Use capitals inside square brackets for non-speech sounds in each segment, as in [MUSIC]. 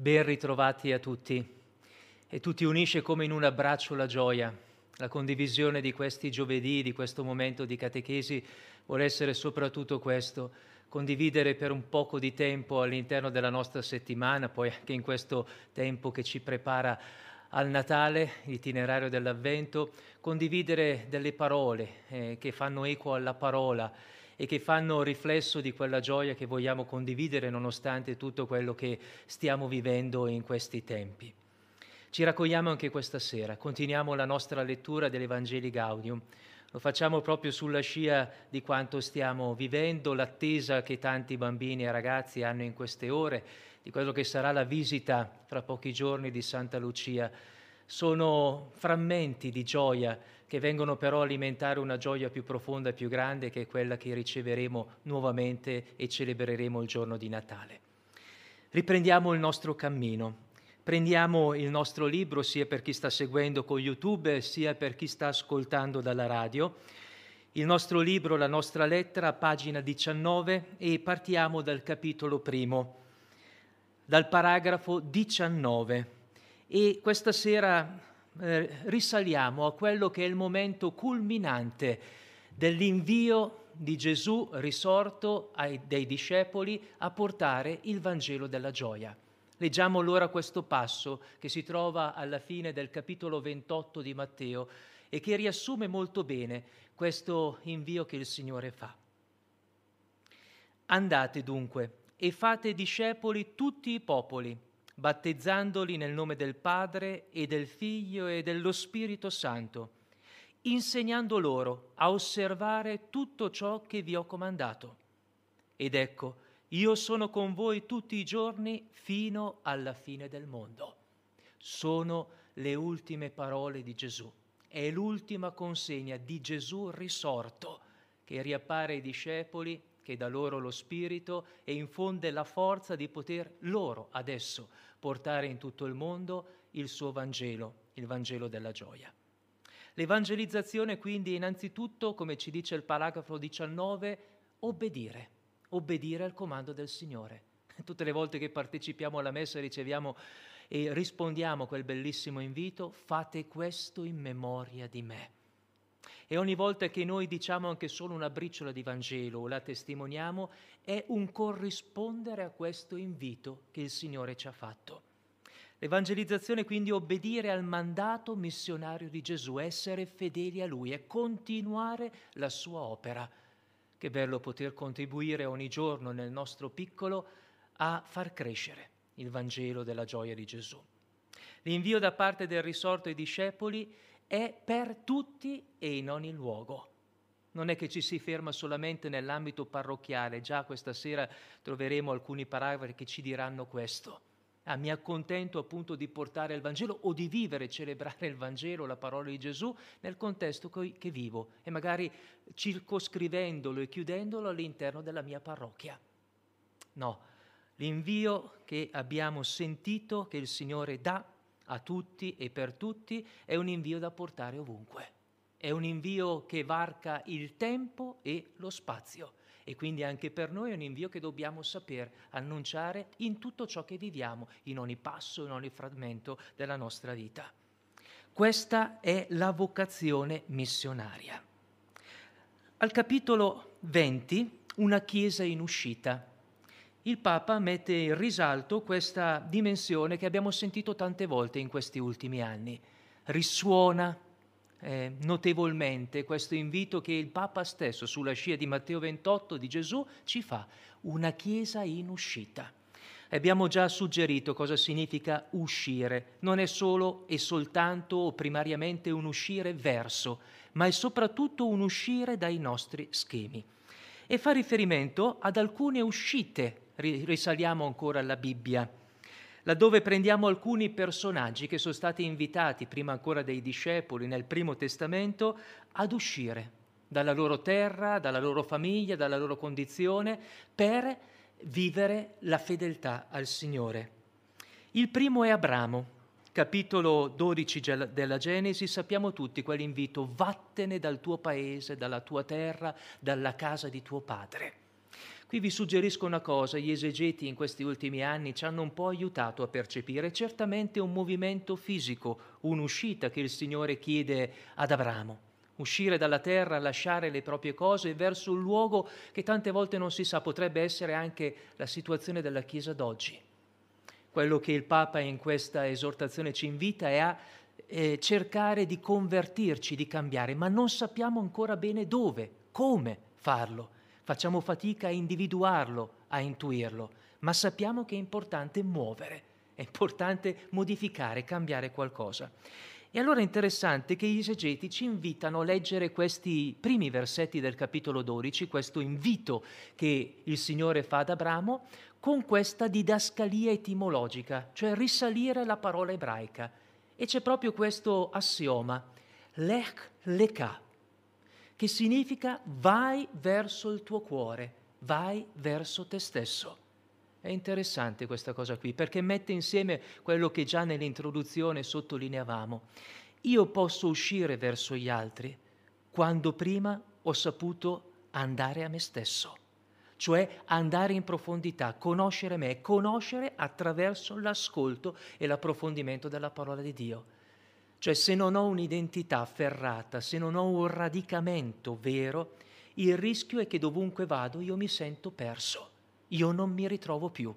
Ben ritrovati a tutti. E tutti unisce come in un abbraccio la gioia. La condivisione di questi giovedì, di questo momento di catechesi, vuole essere soprattutto questo, condividere per un poco di tempo all'interno della nostra settimana, poi anche in questo tempo che ci prepara al Natale, l'itinerario dell'Avvento, condividere delle parole eh, che fanno eco alla parola e che fanno riflesso di quella gioia che vogliamo condividere nonostante tutto quello che stiamo vivendo in questi tempi. Ci raccogliamo anche questa sera, continuiamo la nostra lettura dell'Evangeli Gaudium. Lo facciamo proprio sulla scia di quanto stiamo vivendo, l'attesa che tanti bambini e ragazzi hanno in queste ore, di quello che sarà la visita fra pochi giorni di Santa Lucia. Sono frammenti di gioia che vengono però a alimentare una gioia più profonda e più grande che è quella che riceveremo nuovamente e celebreremo il giorno di Natale. Riprendiamo il nostro cammino. Prendiamo il nostro libro sia per chi sta seguendo con YouTube sia per chi sta ascoltando dalla radio. Il nostro libro, la nostra lettera, pagina 19 e partiamo dal capitolo primo, dal paragrafo 19. E questa sera eh, risaliamo a quello che è il momento culminante dell'invio di Gesù risorto ai, dei discepoli a portare il Vangelo della gioia. Leggiamo allora questo passo che si trova alla fine del capitolo 28 di Matteo e che riassume molto bene questo invio che il Signore fa. Andate dunque e fate discepoli tutti i popoli battezzandoli nel nome del Padre e del Figlio e dello Spirito Santo, insegnando loro a osservare tutto ciò che vi ho comandato. Ed ecco, io sono con voi tutti i giorni fino alla fine del mondo. Sono le ultime parole di Gesù. È l'ultima consegna di Gesù risorto che riappare ai discepoli, che dà loro lo Spirito e infonde la forza di poter loro adesso portare in tutto il mondo il suo Vangelo, il Vangelo della gioia. L'evangelizzazione quindi innanzitutto, come ci dice il paragrafo 19, obbedire, obbedire al comando del Signore. [LAUGHS] Tutte le volte che partecipiamo alla messa riceviamo e rispondiamo a quel bellissimo invito, fate questo in memoria di me. E ogni volta che noi diciamo anche solo una briciola di Vangelo o la testimoniamo, è un corrispondere a questo invito che il Signore ci ha fatto. L'evangelizzazione quindi è obbedire al mandato missionario di Gesù, essere fedeli a Lui e continuare la sua opera. Che bello poter contribuire ogni giorno nel nostro piccolo a far crescere il Vangelo della gioia di Gesù. L'invio da parte del risorto ai discepoli è per tutti e in ogni luogo. Non è che ci si ferma solamente nell'ambito parrocchiale, già questa sera troveremo alcuni paragrafi che ci diranno questo. Ah, mi accontento appunto di portare il Vangelo o di vivere, celebrare il Vangelo, la parola di Gesù, nel contesto che vivo e magari circoscrivendolo e chiudendolo all'interno della mia parrocchia. No, l'invio che abbiamo sentito che il Signore dà a tutti e per tutti, è un invio da portare ovunque. È un invio che varca il tempo e lo spazio e quindi anche per noi è un invio che dobbiamo saper annunciare in tutto ciò che viviamo, in ogni passo, in ogni fragmento della nostra vita. Questa è la vocazione missionaria. Al capitolo 20, una chiesa in uscita il Papa mette in risalto questa dimensione che abbiamo sentito tante volte in questi ultimi anni. Risuona eh, notevolmente questo invito che il Papa stesso, sulla scia di Matteo 28 di Gesù, ci fa, una chiesa in uscita. Abbiamo già suggerito cosa significa uscire. Non è solo e soltanto o primariamente un uscire verso, ma è soprattutto un uscire dai nostri schemi. E fa riferimento ad alcune uscite risaliamo ancora alla Bibbia, laddove prendiamo alcuni personaggi che sono stati invitati, prima ancora dei discepoli, nel Primo Testamento, ad uscire dalla loro terra, dalla loro famiglia, dalla loro condizione, per vivere la fedeltà al Signore. Il primo è Abramo, capitolo 12 della Genesi, sappiamo tutti quell'invito, vattene dal tuo paese, dalla tua terra, dalla casa di tuo padre. Qui vi suggerisco una cosa, gli esegeti in questi ultimi anni ci hanno un po' aiutato a percepire certamente un movimento fisico, un'uscita che il Signore chiede ad Abramo, uscire dalla terra, lasciare le proprie cose verso un luogo che tante volte non si sa, potrebbe essere anche la situazione della Chiesa d'oggi. Quello che il Papa in questa esortazione ci invita è a eh, cercare di convertirci, di cambiare, ma non sappiamo ancora bene dove, come farlo facciamo fatica a individuarlo, a intuirlo, ma sappiamo che è importante muovere, è importante modificare, cambiare qualcosa. E allora è interessante che gli esegeti ci invitano a leggere questi primi versetti del capitolo 12, questo invito che il Signore fa ad Abramo, con questa didascalia etimologica, cioè risalire la parola ebraica. E c'è proprio questo assioma, lech lekah, che significa vai verso il tuo cuore, vai verso te stesso. È interessante questa cosa qui perché mette insieme quello che già nell'introduzione sottolineavamo. Io posso uscire verso gli altri quando prima ho saputo andare a me stesso, cioè andare in profondità, conoscere me, conoscere attraverso l'ascolto e l'approfondimento della parola di Dio. Cioè se non ho un'identità afferrata, se non ho un radicamento vero, il rischio è che dovunque vado io mi sento perso, io non mi ritrovo più.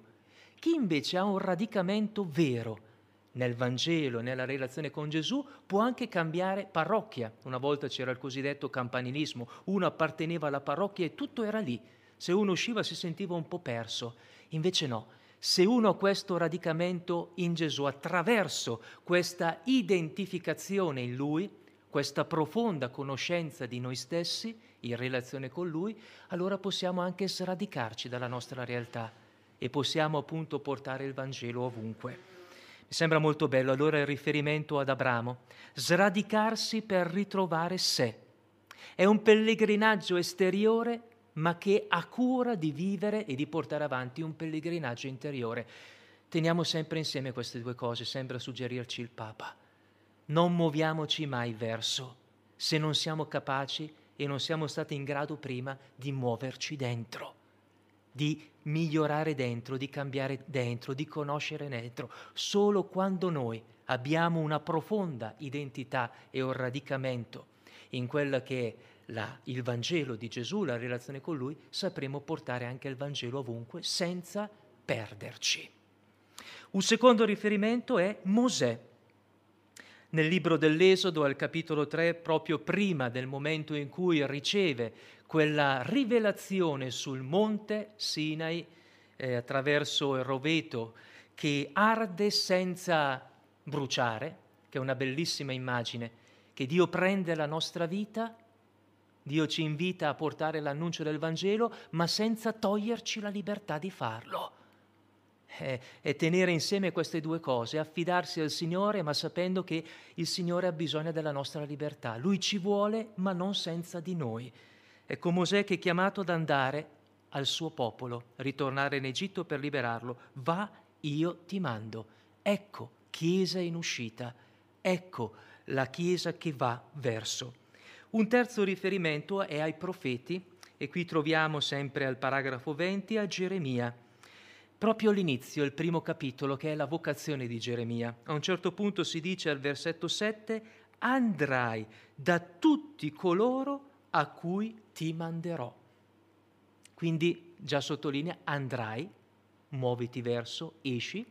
Chi invece ha un radicamento vero nel Vangelo, nella relazione con Gesù, può anche cambiare parrocchia. Una volta c'era il cosiddetto campanilismo, uno apparteneva alla parrocchia e tutto era lì. Se uno usciva si sentiva un po' perso. Invece no, se uno ha questo radicamento in Gesù, attraverso questa identificazione in Lui, questa profonda conoscenza di noi stessi in relazione con Lui, allora possiamo anche sradicarci dalla nostra realtà e possiamo appunto portare il Vangelo ovunque. Mi sembra molto bello allora il riferimento ad Abramo, sradicarsi per ritrovare sé. È un pellegrinaggio esteriore ma che ha cura di vivere e di portare avanti un pellegrinaggio interiore. Teniamo sempre insieme queste due cose, sembra suggerirci il Papa. Non muoviamoci mai verso se non siamo capaci e non siamo stati in grado prima di muoverci dentro, di migliorare dentro, di cambiare dentro, di conoscere dentro. Solo quando noi abbiamo una profonda identità e un radicamento in quella che è la, il Vangelo di Gesù, la relazione con Lui, sapremo portare anche il Vangelo ovunque senza perderci. Un secondo riferimento è Mosè. Nel libro dell'Esodo, al capitolo 3, proprio prima del momento in cui riceve quella rivelazione sul monte Sinai eh, attraverso il roveto che arde senza bruciare, che è una bellissima immagine, che Dio prende la nostra vita Dio ci invita a portare l'annuncio del Vangelo, ma senza toglierci la libertà di farlo. E, e tenere insieme queste due cose, affidarsi al Signore, ma sapendo che il Signore ha bisogno della nostra libertà. Lui ci vuole, ma non senza di noi. Ecco Mosè che è chiamato ad andare al suo popolo, ritornare in Egitto per liberarlo. Va, io ti mando. Ecco, Chiesa in uscita. Ecco la Chiesa che va verso un terzo riferimento è ai profeti, e qui troviamo sempre al paragrafo 20 a Geremia. Proprio all'inizio, il primo capitolo, che è la vocazione di Geremia. A un certo punto si dice al versetto 7, andrai da tutti coloro a cui ti manderò. Quindi già sottolinea andrai, muoviti verso, esci,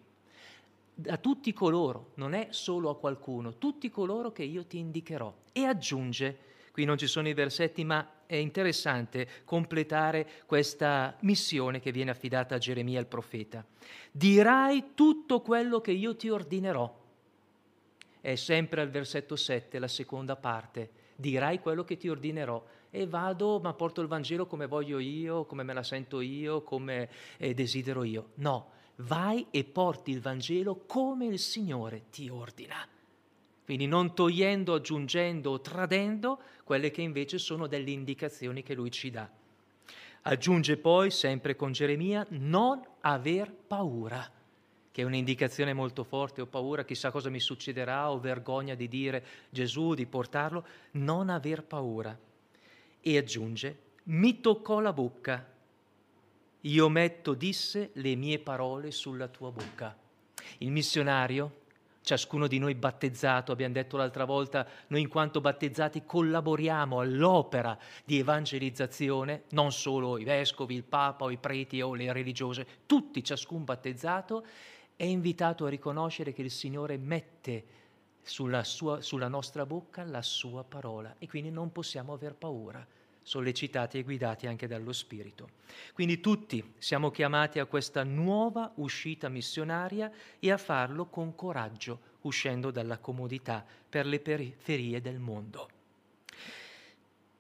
da tutti coloro, non è solo a qualcuno, tutti coloro che io ti indicherò. E aggiunge, Qui non ci sono i versetti, ma è interessante completare questa missione che viene affidata a Geremia il profeta. Dirai tutto quello che io ti ordinerò. È sempre al versetto 7, la seconda parte. Dirai quello che ti ordinerò e vado, ma porto il Vangelo come voglio io, come me la sento io, come eh, desidero io. No, vai e porti il Vangelo come il Signore ti ordina quindi non togliendo, aggiungendo o tradendo quelle che invece sono delle indicazioni che lui ci dà. Aggiunge poi, sempre con Geremia, non aver paura, che è un'indicazione molto forte, ho paura, chissà cosa mi succederà, ho vergogna di dire Gesù, di portarlo, non aver paura. E aggiunge, mi toccò la bocca, io metto, disse, le mie parole sulla tua bocca. Il missionario, ciascuno di noi battezzato, abbiamo detto l'altra volta, noi in quanto battezzati collaboriamo all'opera di evangelizzazione, non solo i vescovi, il papa o i preti o le religiose, tutti, ciascun battezzato, è invitato a riconoscere che il Signore mette sulla, sua, sulla nostra bocca la sua parola e quindi non possiamo aver paura sollecitati e guidati anche dallo Spirito. Quindi tutti siamo chiamati a questa nuova uscita missionaria e a farlo con coraggio, uscendo dalla comodità per le periferie del mondo.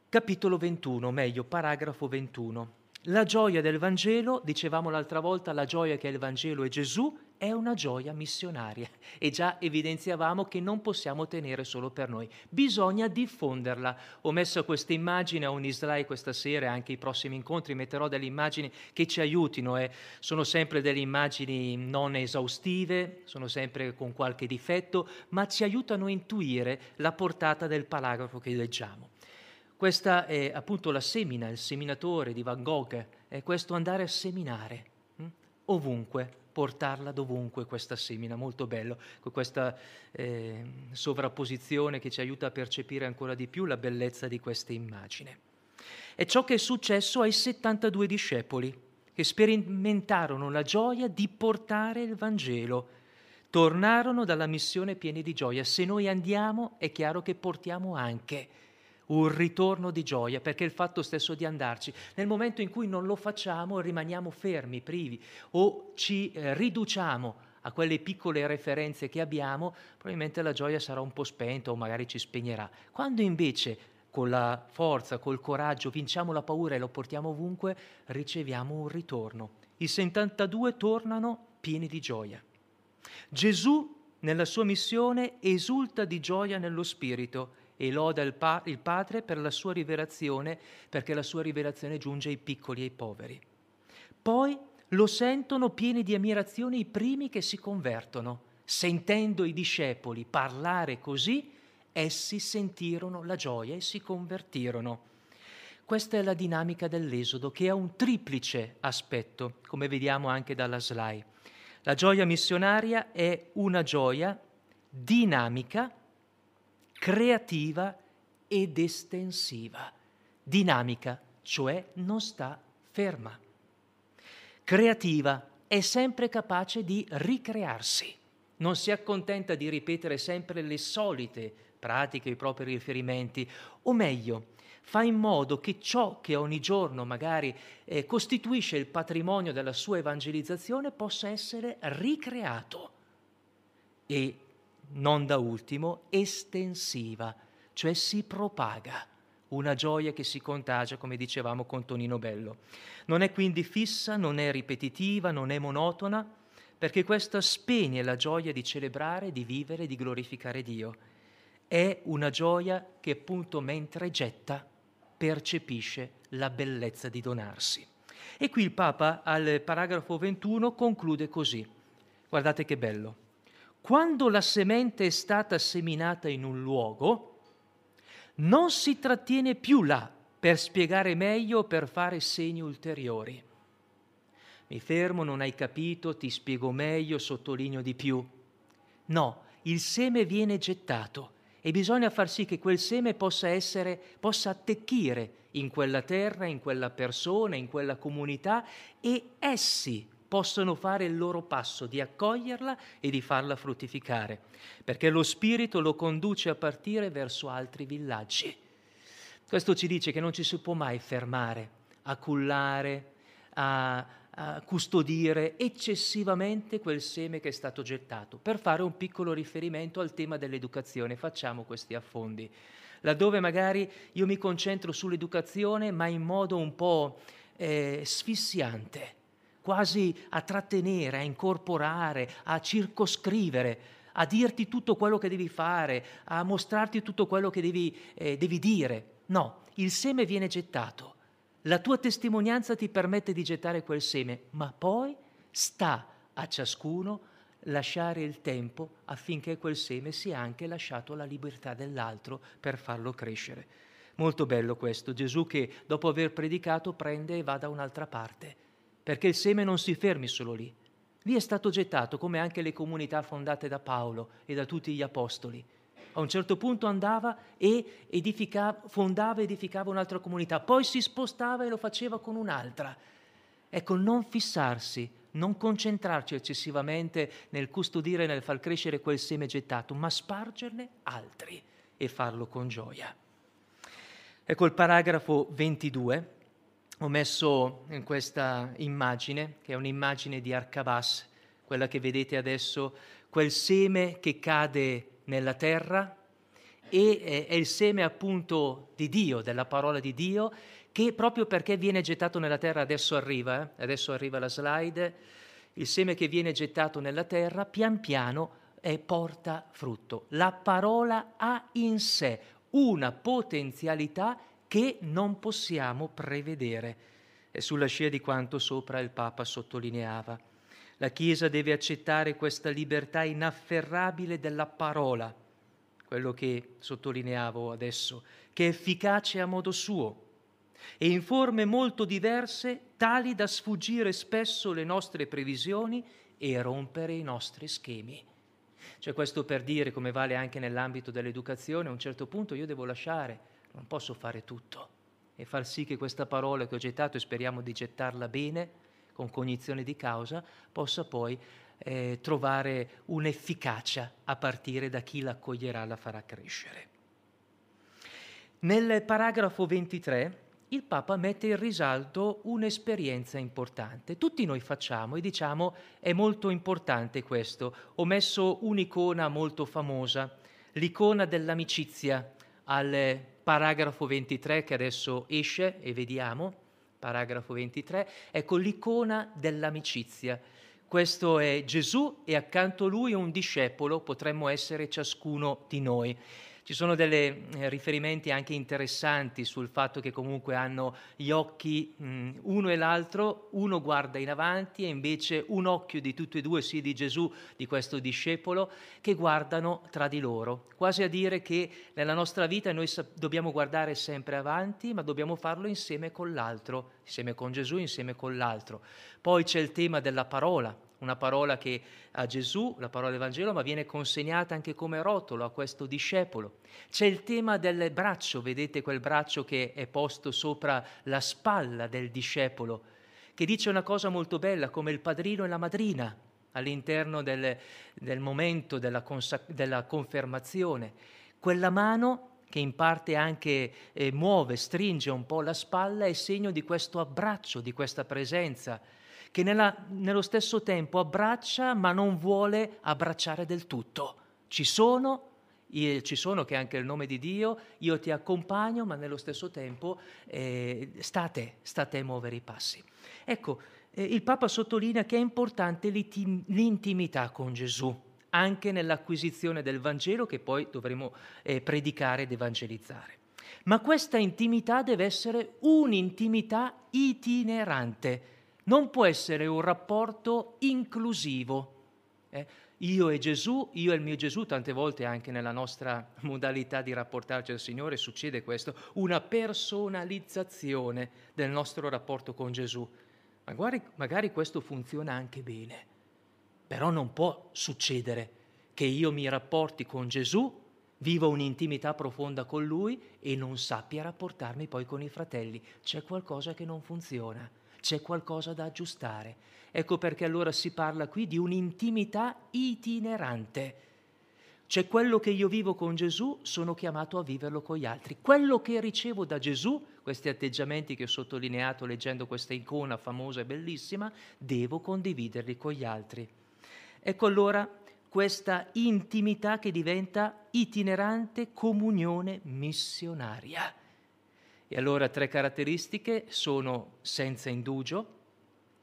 Capitolo 21, meglio, paragrafo 21. La gioia del Vangelo, dicevamo l'altra volta, la gioia che è il Vangelo è Gesù, è una gioia missionaria e già evidenziavamo che non possiamo tenere solo per noi, bisogna diffonderla. Ho messo questa immagine a un slide questa sera e anche i prossimi incontri metterò delle immagini che ci aiutino, eh. sono sempre delle immagini non esaustive, sono sempre con qualche difetto, ma ci aiutano a intuire la portata del paragrafo che leggiamo. Questa è appunto la semina, il seminatore di Van Gogh, è questo andare a seminare hm? ovunque, portarla dovunque questa semina, molto bello, con questa eh, sovrapposizione che ci aiuta a percepire ancora di più la bellezza di questa immagine. È ciò che è successo ai 72 discepoli, che sperimentarono la gioia di portare il Vangelo. Tornarono dalla missione pieni di gioia. Se noi andiamo, è chiaro che portiamo anche un ritorno di gioia, perché il fatto stesso di andarci, nel momento in cui non lo facciamo rimaniamo fermi, privi o ci eh, riduciamo a quelle piccole referenze che abbiamo, probabilmente la gioia sarà un po' spenta o magari ci spegnerà. Quando invece con la forza, col coraggio vinciamo la paura e lo portiamo ovunque, riceviamo un ritorno. I 72 tornano pieni di gioia. Gesù nella sua missione esulta di gioia nello Spirito e loda il, pa- il Padre per la sua rivelazione, perché la sua rivelazione giunge ai piccoli e ai poveri. Poi lo sentono pieni di ammirazione i primi che si convertono. Sentendo i discepoli parlare così, essi sentirono la gioia e si convertirono. Questa è la dinamica dell'Esodo che ha un triplice aspetto, come vediamo anche dalla slide. La gioia missionaria è una gioia dinamica creativa ed estensiva, dinamica, cioè non sta ferma. Creativa è sempre capace di ricrearsi, non si accontenta di ripetere sempre le solite pratiche, i propri riferimenti, o meglio, fa in modo che ciò che ogni giorno magari eh, costituisce il patrimonio della sua evangelizzazione possa essere ricreato. E non da ultimo, estensiva, cioè si propaga, una gioia che si contagia, come dicevamo con Tonino Bello. Non è quindi fissa, non è ripetitiva, non è monotona, perché questa spegne la gioia di celebrare, di vivere, di glorificare Dio. È una gioia che appunto mentre getta percepisce la bellezza di donarsi. E qui il Papa al paragrafo 21 conclude così. Guardate che bello. Quando la semente è stata seminata in un luogo, non si trattiene più là per spiegare meglio o per fare segni ulteriori. Mi fermo, non hai capito, ti spiego meglio, sottolineo di più. No, il seme viene gettato e bisogna far sì che quel seme possa essere, possa attecchire in quella terra, in quella persona, in quella comunità e essi possono fare il loro passo di accoglierla e di farla fruttificare, perché lo Spirito lo conduce a partire verso altri villaggi. Questo ci dice che non ci si può mai fermare a cullare, a, a custodire eccessivamente quel seme che è stato gettato. Per fare un piccolo riferimento al tema dell'educazione, facciamo questi affondi. Laddove magari io mi concentro sull'educazione, ma in modo un po' eh, sfissiante quasi a trattenere, a incorporare, a circoscrivere, a dirti tutto quello che devi fare, a mostrarti tutto quello che devi, eh, devi dire. No, il seme viene gettato. La tua testimonianza ti permette di gettare quel seme, ma poi sta a ciascuno lasciare il tempo affinché quel seme sia anche lasciato alla libertà dell'altro per farlo crescere. Molto bello questo, Gesù che dopo aver predicato prende e va da un'altra parte perché il seme non si fermi solo lì. Lì è stato gettato, come anche le comunità fondate da Paolo e da tutti gli apostoli. A un certo punto andava e edificava, fondava e edificava un'altra comunità, poi si spostava e lo faceva con un'altra. Ecco, non fissarsi, non concentrarci eccessivamente nel custodire, nel far crescere quel seme gettato, ma spargerne altri e farlo con gioia. Ecco il paragrafo 22 ho messo in questa immagine, che è un'immagine di Arcabas, quella che vedete adesso, quel seme che cade nella terra e è il seme appunto di Dio, della parola di Dio, che proprio perché viene gettato nella terra, adesso arriva, eh? adesso arriva la slide, il seme che viene gettato nella terra pian piano eh, porta frutto. La parola ha in sé una potenzialità che non possiamo prevedere. È sulla scia di quanto sopra il Papa sottolineava. La Chiesa deve accettare questa libertà inafferrabile della parola, quello che sottolineavo adesso, che è efficace a modo suo e in forme molto diverse, tali da sfuggire spesso le nostre previsioni e rompere i nostri schemi. Cioè questo per dire, come vale anche nell'ambito dell'educazione, a un certo punto io devo lasciare non posso fare tutto e far sì che questa parola che ho gettato e speriamo di gettarla bene, con cognizione di causa, possa poi eh, trovare un'efficacia a partire da chi l'accoglierà, la farà crescere. Nel paragrafo 23 il Papa mette in risalto un'esperienza importante. Tutti noi facciamo e diciamo è molto importante questo. Ho messo un'icona molto famosa, l'icona dell'amicizia al paragrafo 23 che adesso esce e vediamo, paragrafo 23, ecco l'icona dell'amicizia. Questo è Gesù e accanto a lui un discepolo, potremmo essere ciascuno di noi. Ci sono dei eh, riferimenti anche interessanti sul fatto che comunque hanno gli occhi mh, uno e l'altro, uno guarda in avanti e invece un occhio di tutti e due, sia di Gesù, di questo discepolo, che guardano tra di loro. Quasi a dire che nella nostra vita noi sa- dobbiamo guardare sempre avanti, ma dobbiamo farlo insieme con l'altro, insieme con Gesù, insieme con l'altro. Poi c'è il tema della parola, una parola che a Gesù, la parola del Vangelo, ma viene consegnata anche come rotolo a questo discepolo. C'è il tema del braccio, vedete quel braccio che è posto sopra la spalla del discepolo, che dice una cosa molto bella come il padrino e la madrina all'interno del, del momento della, consac- della confermazione. Quella mano che in parte anche eh, muove, stringe un po' la spalla, è segno di questo abbraccio, di questa presenza che nella, nello stesso tempo abbraccia ma non vuole abbracciare del tutto. Ci sono, ci sono che è anche il nome di Dio, io ti accompagno ma nello stesso tempo eh, state, state a muovere i passi. Ecco, eh, il Papa sottolinea che è importante l'intimità con Gesù, anche nell'acquisizione del Vangelo che poi dovremo eh, predicare ed evangelizzare. Ma questa intimità deve essere un'intimità itinerante, non può essere un rapporto inclusivo. Eh? Io e Gesù, io e il mio Gesù, tante volte anche nella nostra [LAUGHS] modalità di rapportarci al Signore succede questo, una personalizzazione del nostro rapporto con Gesù. Magari, magari questo funziona anche bene, però non può succedere che io mi rapporti con Gesù, viva un'intimità profonda con Lui e non sappia rapportarmi poi con i fratelli. C'è qualcosa che non funziona c'è qualcosa da aggiustare. Ecco perché allora si parla qui di un'intimità itinerante. C'è quello che io vivo con Gesù, sono chiamato a viverlo con gli altri. Quello che ricevo da Gesù, questi atteggiamenti che ho sottolineato leggendo questa icona famosa e bellissima, devo condividerli con gli altri. Ecco allora questa intimità che diventa itinerante comunione missionaria. E allora tre caratteristiche sono senza indugio,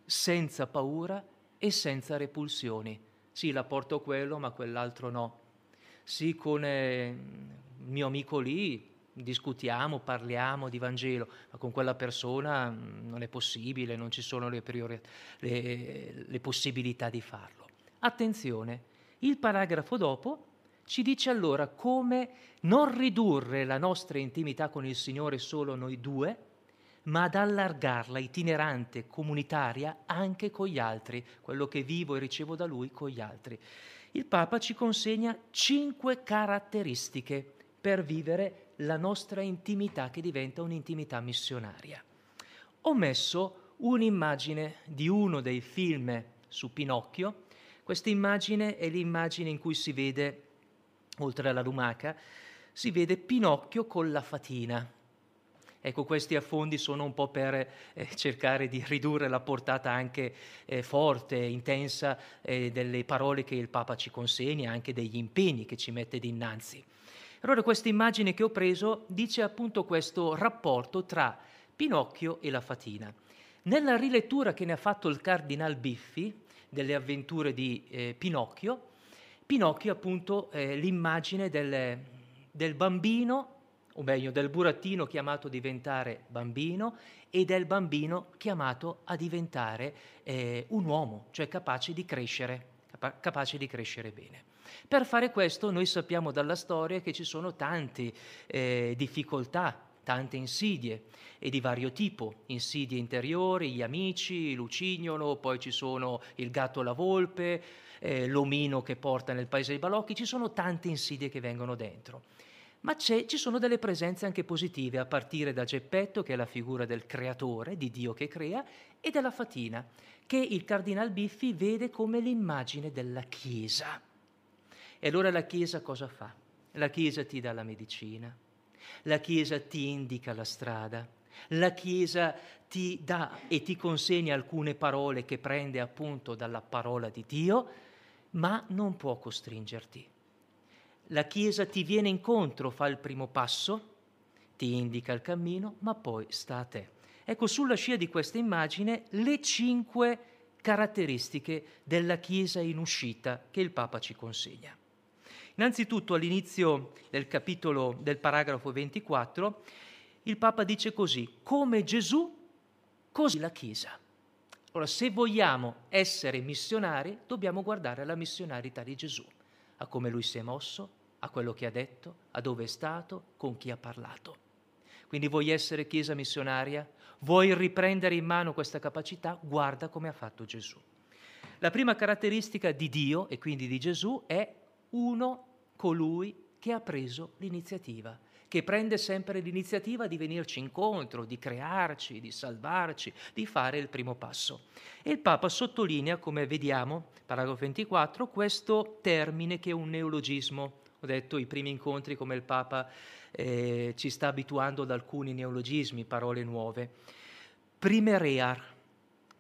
senza paura e senza repulsioni. Sì, la porto quello, ma quell'altro no. Sì, con eh, il mio amico lì discutiamo, parliamo di Vangelo, ma con quella persona mm, non è possibile, non ci sono le, priori- le, le possibilità di farlo. Attenzione, il paragrafo dopo ci dice allora come non ridurre la nostra intimità con il Signore solo noi due, ma ad allargarla, itinerante, comunitaria, anche con gli altri, quello che vivo e ricevo da lui con gli altri. Il Papa ci consegna cinque caratteristiche per vivere la nostra intimità che diventa un'intimità missionaria. Ho messo un'immagine di uno dei film su Pinocchio. Questa immagine è l'immagine in cui si vede, oltre alla lumaca, si vede Pinocchio con la fatina. Ecco, questi affondi sono un po' per eh, cercare di ridurre la portata anche eh, forte, intensa eh, delle parole che il Papa ci consegna, anche degli impegni che ci mette dinanzi. Allora questa immagine che ho preso dice appunto questo rapporto tra Pinocchio e la fatina. Nella rilettura che ne ha fatto il Cardinal Biffi delle avventure di eh, Pinocchio, Pinocchio appunto è l'immagine del, del bambino, o meglio del burattino chiamato a diventare bambino e del bambino chiamato a diventare eh, un uomo, cioè capace di crescere, capa- capace di crescere bene. Per fare questo noi sappiamo dalla storia che ci sono tante eh, difficoltà, tante insidie e di vario tipo, insidie interiori, gli amici, Lucignolo, poi ci sono il gatto la volpe, eh, l'omino che porta nel paese dei balocchi, ci sono tante insidie che vengono dentro. Ma ci sono delle presenze anche positive, a partire da Geppetto, che è la figura del creatore, di Dio che crea, e dalla Fatina, che il Cardinal Biffi vede come l'immagine della Chiesa. E allora la Chiesa cosa fa? La Chiesa ti dà la medicina, la Chiesa ti indica la strada, la Chiesa ti dà e ti consegna alcune parole che prende appunto dalla parola di Dio, ma non può costringerti. La Chiesa ti viene incontro, fa il primo passo, ti indica il cammino, ma poi sta a te. Ecco, sulla scia di questa immagine le cinque caratteristiche della Chiesa in uscita che il Papa ci consegna. Innanzitutto all'inizio del capitolo del paragrafo 24 il Papa dice così, come Gesù, così la Chiesa. Ora, se vogliamo essere missionari, dobbiamo guardare alla missionarità di Gesù, a come lui si è mosso, a quello che ha detto, a dove è stato, con chi ha parlato. Quindi vuoi essere Chiesa missionaria? Vuoi riprendere in mano questa capacità? Guarda come ha fatto Gesù. La prima caratteristica di Dio e quindi di Gesù è uno colui che ha preso l'iniziativa, che prende sempre l'iniziativa di venirci incontro, di crearci, di salvarci, di fare il primo passo. E il Papa sottolinea, come vediamo, paragrafo 24, questo termine che è un neologismo. Ho detto i primi incontri come il Papa eh, ci sta abituando ad alcuni neologismi, parole nuove. Primerear,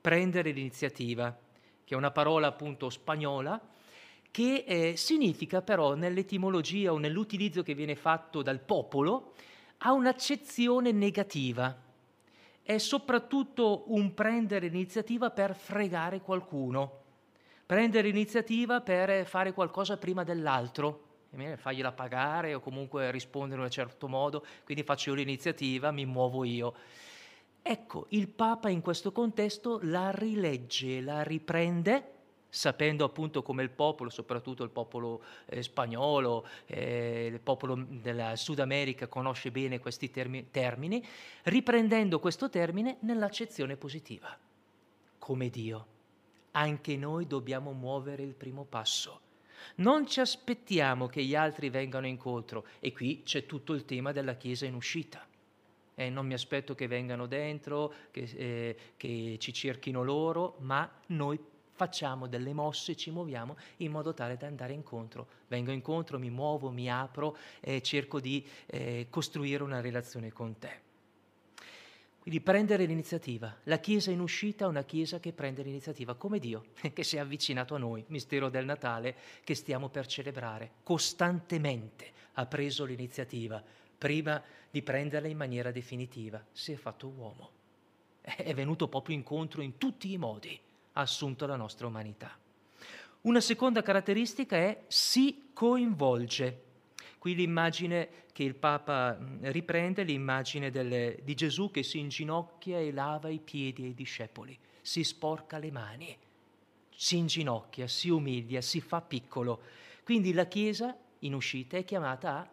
prendere l'iniziativa, che è una parola appunto spagnola, che eh, significa però nell'etimologia o nell'utilizzo che viene fatto dal popolo, ha un'accezione negativa. È soprattutto un prendere l'iniziativa per fregare qualcuno, prendere l'iniziativa per fare qualcosa prima dell'altro, fargliela pagare o comunque rispondere in un certo modo, quindi faccio io l'iniziativa, mi muovo io. Ecco, il Papa in questo contesto la rilegge, la riprende sapendo appunto come il popolo, soprattutto il popolo eh, spagnolo, eh, il popolo del Sud America conosce bene questi termi- termini, riprendendo questo termine nell'accezione positiva, come Dio. Anche noi dobbiamo muovere il primo passo. Non ci aspettiamo che gli altri vengano incontro e qui c'è tutto il tema della Chiesa in uscita. Eh, non mi aspetto che vengano dentro, che, eh, che ci cerchino loro, ma noi facciamo delle mosse, ci muoviamo in modo tale da andare incontro. Vengo incontro, mi muovo, mi apro e cerco di eh, costruire una relazione con te. Quindi prendere l'iniziativa. La Chiesa in uscita è una Chiesa che prende l'iniziativa, come Dio, [LAUGHS] che si è avvicinato a noi, mistero del Natale che stiamo per celebrare. Costantemente ha preso l'iniziativa prima di prenderla in maniera definitiva. Si è fatto uomo. È venuto proprio incontro in tutti i modi ha assunto la nostra umanità. Una seconda caratteristica è si coinvolge. Qui l'immagine che il Papa riprende, l'immagine del, di Gesù che si inginocchia e lava i piedi ai discepoli, si sporca le mani, si inginocchia, si umilia, si fa piccolo. Quindi la Chiesa in uscita è chiamata a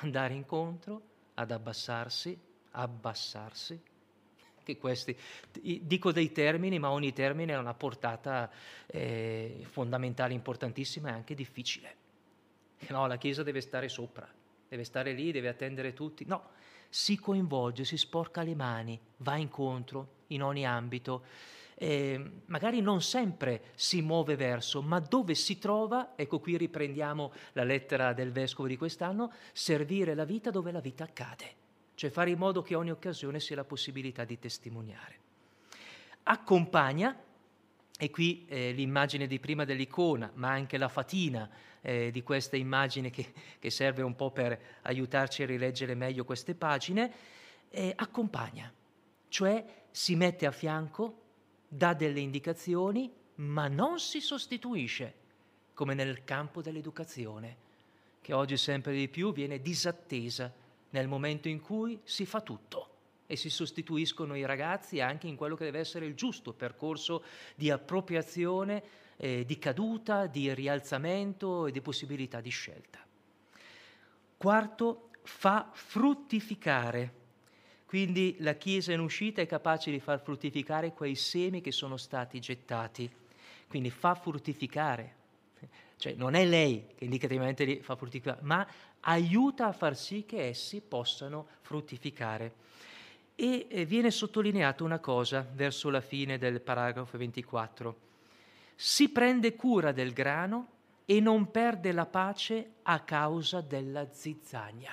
andare incontro, ad abbassarsi, abbassarsi, che questi, dico dei termini, ma ogni termine ha una portata eh, fondamentale, importantissima e anche difficile. No, la Chiesa deve stare sopra, deve stare lì, deve attendere tutti. No, si coinvolge, si sporca le mani, va incontro in ogni ambito eh, magari non sempre si muove verso, ma dove si trova, ecco qui riprendiamo la lettera del vescovo di quest'anno, servire la vita dove la vita accade, cioè fare in modo che ogni occasione sia la possibilità di testimoniare. Accompagna, e qui eh, l'immagine di prima dell'icona, ma anche la fatina eh, di questa immagine che, che, serve un po' per aiutarci a rileggere meglio queste pagine, eh, accompagna, cioè si mette a fianco dà delle indicazioni, ma non si sostituisce, come nel campo dell'educazione, che oggi sempre di più viene disattesa nel momento in cui si fa tutto e si sostituiscono i ragazzi anche in quello che deve essere il giusto percorso di appropriazione, eh, di caduta, di rialzamento e di possibilità di scelta. Quarto, fa fruttificare quindi la Chiesa in uscita è capace di far fruttificare quei semi che sono stati gettati. Quindi fa fruttificare. Cioè non è lei che indicativamente li fa fruttificare, ma aiuta a far sì che essi possano fruttificare. E eh, viene sottolineata una cosa verso la fine del paragrafo 24. Si prende cura del grano e non perde la pace a causa della zizzania.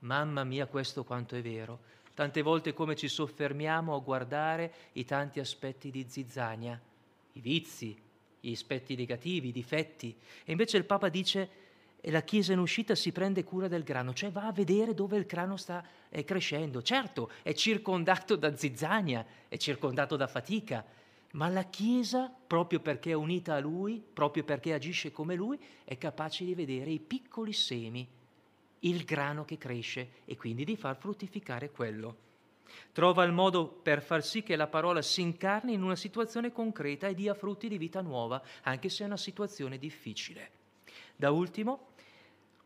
Mamma mia, questo quanto è vero. Tante volte come ci soffermiamo a guardare i tanti aspetti di zizzania, i vizi, gli aspetti negativi, i difetti. E invece il Papa dice e la Chiesa in uscita si prende cura del grano, cioè va a vedere dove il grano sta eh, crescendo. Certo, è circondato da zizzania, è circondato da fatica, ma la Chiesa, proprio perché è unita a Lui, proprio perché agisce come Lui, è capace di vedere i piccoli semi il grano che cresce e quindi di far fruttificare quello. Trova il modo per far sì che la parola si incarni in una situazione concreta e dia frutti di vita nuova, anche se è una situazione difficile. Da ultimo,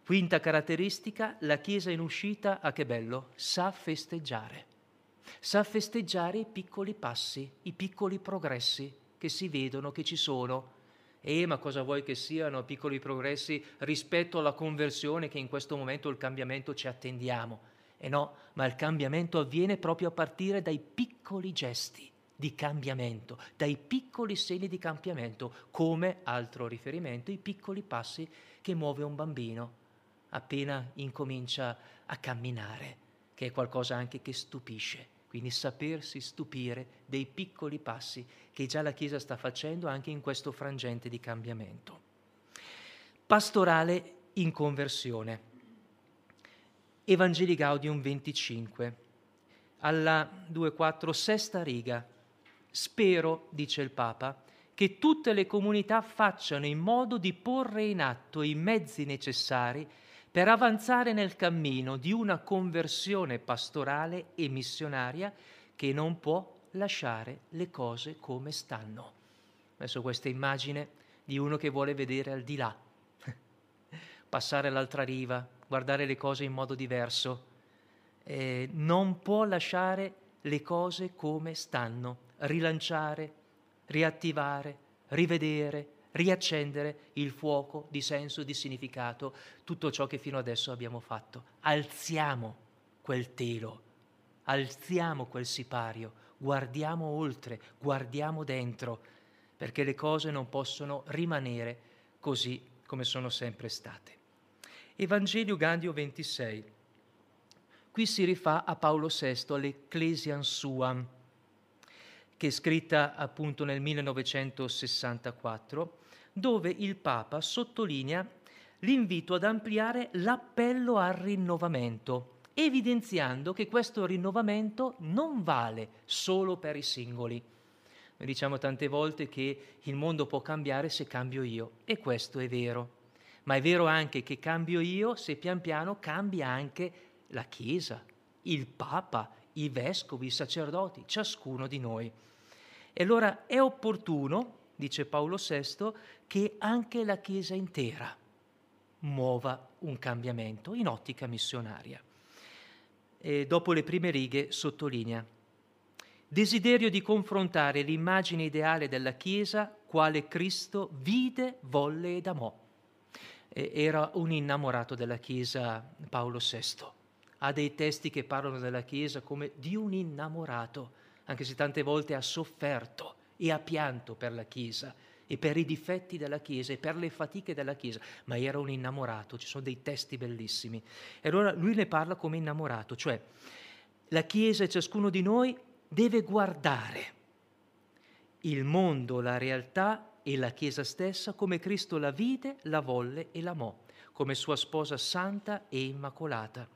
quinta caratteristica, la Chiesa in uscita, ah, che bello, sa festeggiare. Sa festeggiare i piccoli passi, i piccoli progressi che si vedono, che ci sono, eh, ma cosa vuoi che siano piccoli progressi rispetto alla conversione che in questo momento il cambiamento ci attendiamo? E eh no, ma il cambiamento avviene proprio a partire dai piccoli gesti di cambiamento, dai piccoli segni di cambiamento, come altro riferimento, i piccoli passi che muove un bambino appena incomincia a camminare, che è qualcosa anche che stupisce. Quindi sapersi stupire dei piccoli passi che già la Chiesa sta facendo anche in questo frangente di cambiamento. Pastorale in conversione. Evangeli Gaudium 25, alla 2.4, sesta riga. Spero, dice il Papa, che tutte le comunità facciano in modo di porre in atto i mezzi necessari per avanzare nel cammino di una conversione pastorale e missionaria che non può lasciare le cose come stanno. Adesso questa immagine di uno che vuole vedere al di là, [LAUGHS] passare all'altra riva, guardare le cose in modo diverso. Eh, non può lasciare le cose come stanno, rilanciare, riattivare, rivedere, riaccendere il fuoco di senso, di significato, tutto ciò che fino adesso abbiamo fatto. Alziamo quel telo, alziamo quel sipario, guardiamo oltre, guardiamo dentro, perché le cose non possono rimanere così come sono sempre state. Evangelio Gandio 26. Qui si rifà a Paolo VI, all'Ecclesian Suam, che è scritta appunto nel 1964 dove il Papa sottolinea l'invito ad ampliare l'appello al rinnovamento, evidenziando che questo rinnovamento non vale solo per i singoli. Noi diciamo tante volte che il mondo può cambiare se cambio io, e questo è vero. Ma è vero anche che cambio io se pian piano cambia anche la Chiesa, il Papa, i vescovi, i sacerdoti, ciascuno di noi. E allora è opportuno dice Paolo VI, che anche la Chiesa intera muova un cambiamento in ottica missionaria. E dopo le prime righe sottolinea, desiderio di confrontare l'immagine ideale della Chiesa quale Cristo vide, volle ed amò. Era un innamorato della Chiesa Paolo VI. Ha dei testi che parlano della Chiesa come di un innamorato, anche se tante volte ha sofferto e ha pianto per la Chiesa e per i difetti della Chiesa e per le fatiche della Chiesa, ma era un innamorato, ci sono dei testi bellissimi. E allora lui ne parla come innamorato, cioè la Chiesa e ciascuno di noi deve guardare il mondo, la realtà e la Chiesa stessa come Cristo la vide, la volle e l'amò, come sua sposa santa e immacolata.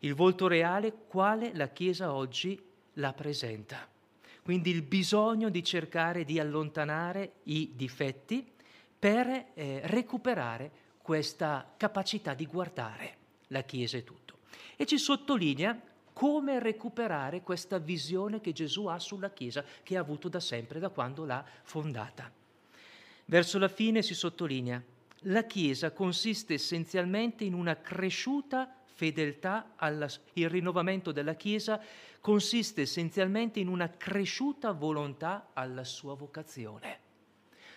Il volto reale quale la Chiesa oggi la presenta. Quindi il bisogno di cercare di allontanare i difetti per eh, recuperare questa capacità di guardare la Chiesa e tutto. E ci sottolinea come recuperare questa visione che Gesù ha sulla Chiesa, che ha avuto da sempre, da quando l'ha fondata. Verso la fine si sottolinea, la Chiesa consiste essenzialmente in una cresciuta fedeltà, alla, il rinnovamento della Chiesa consiste essenzialmente in una cresciuta volontà alla sua vocazione.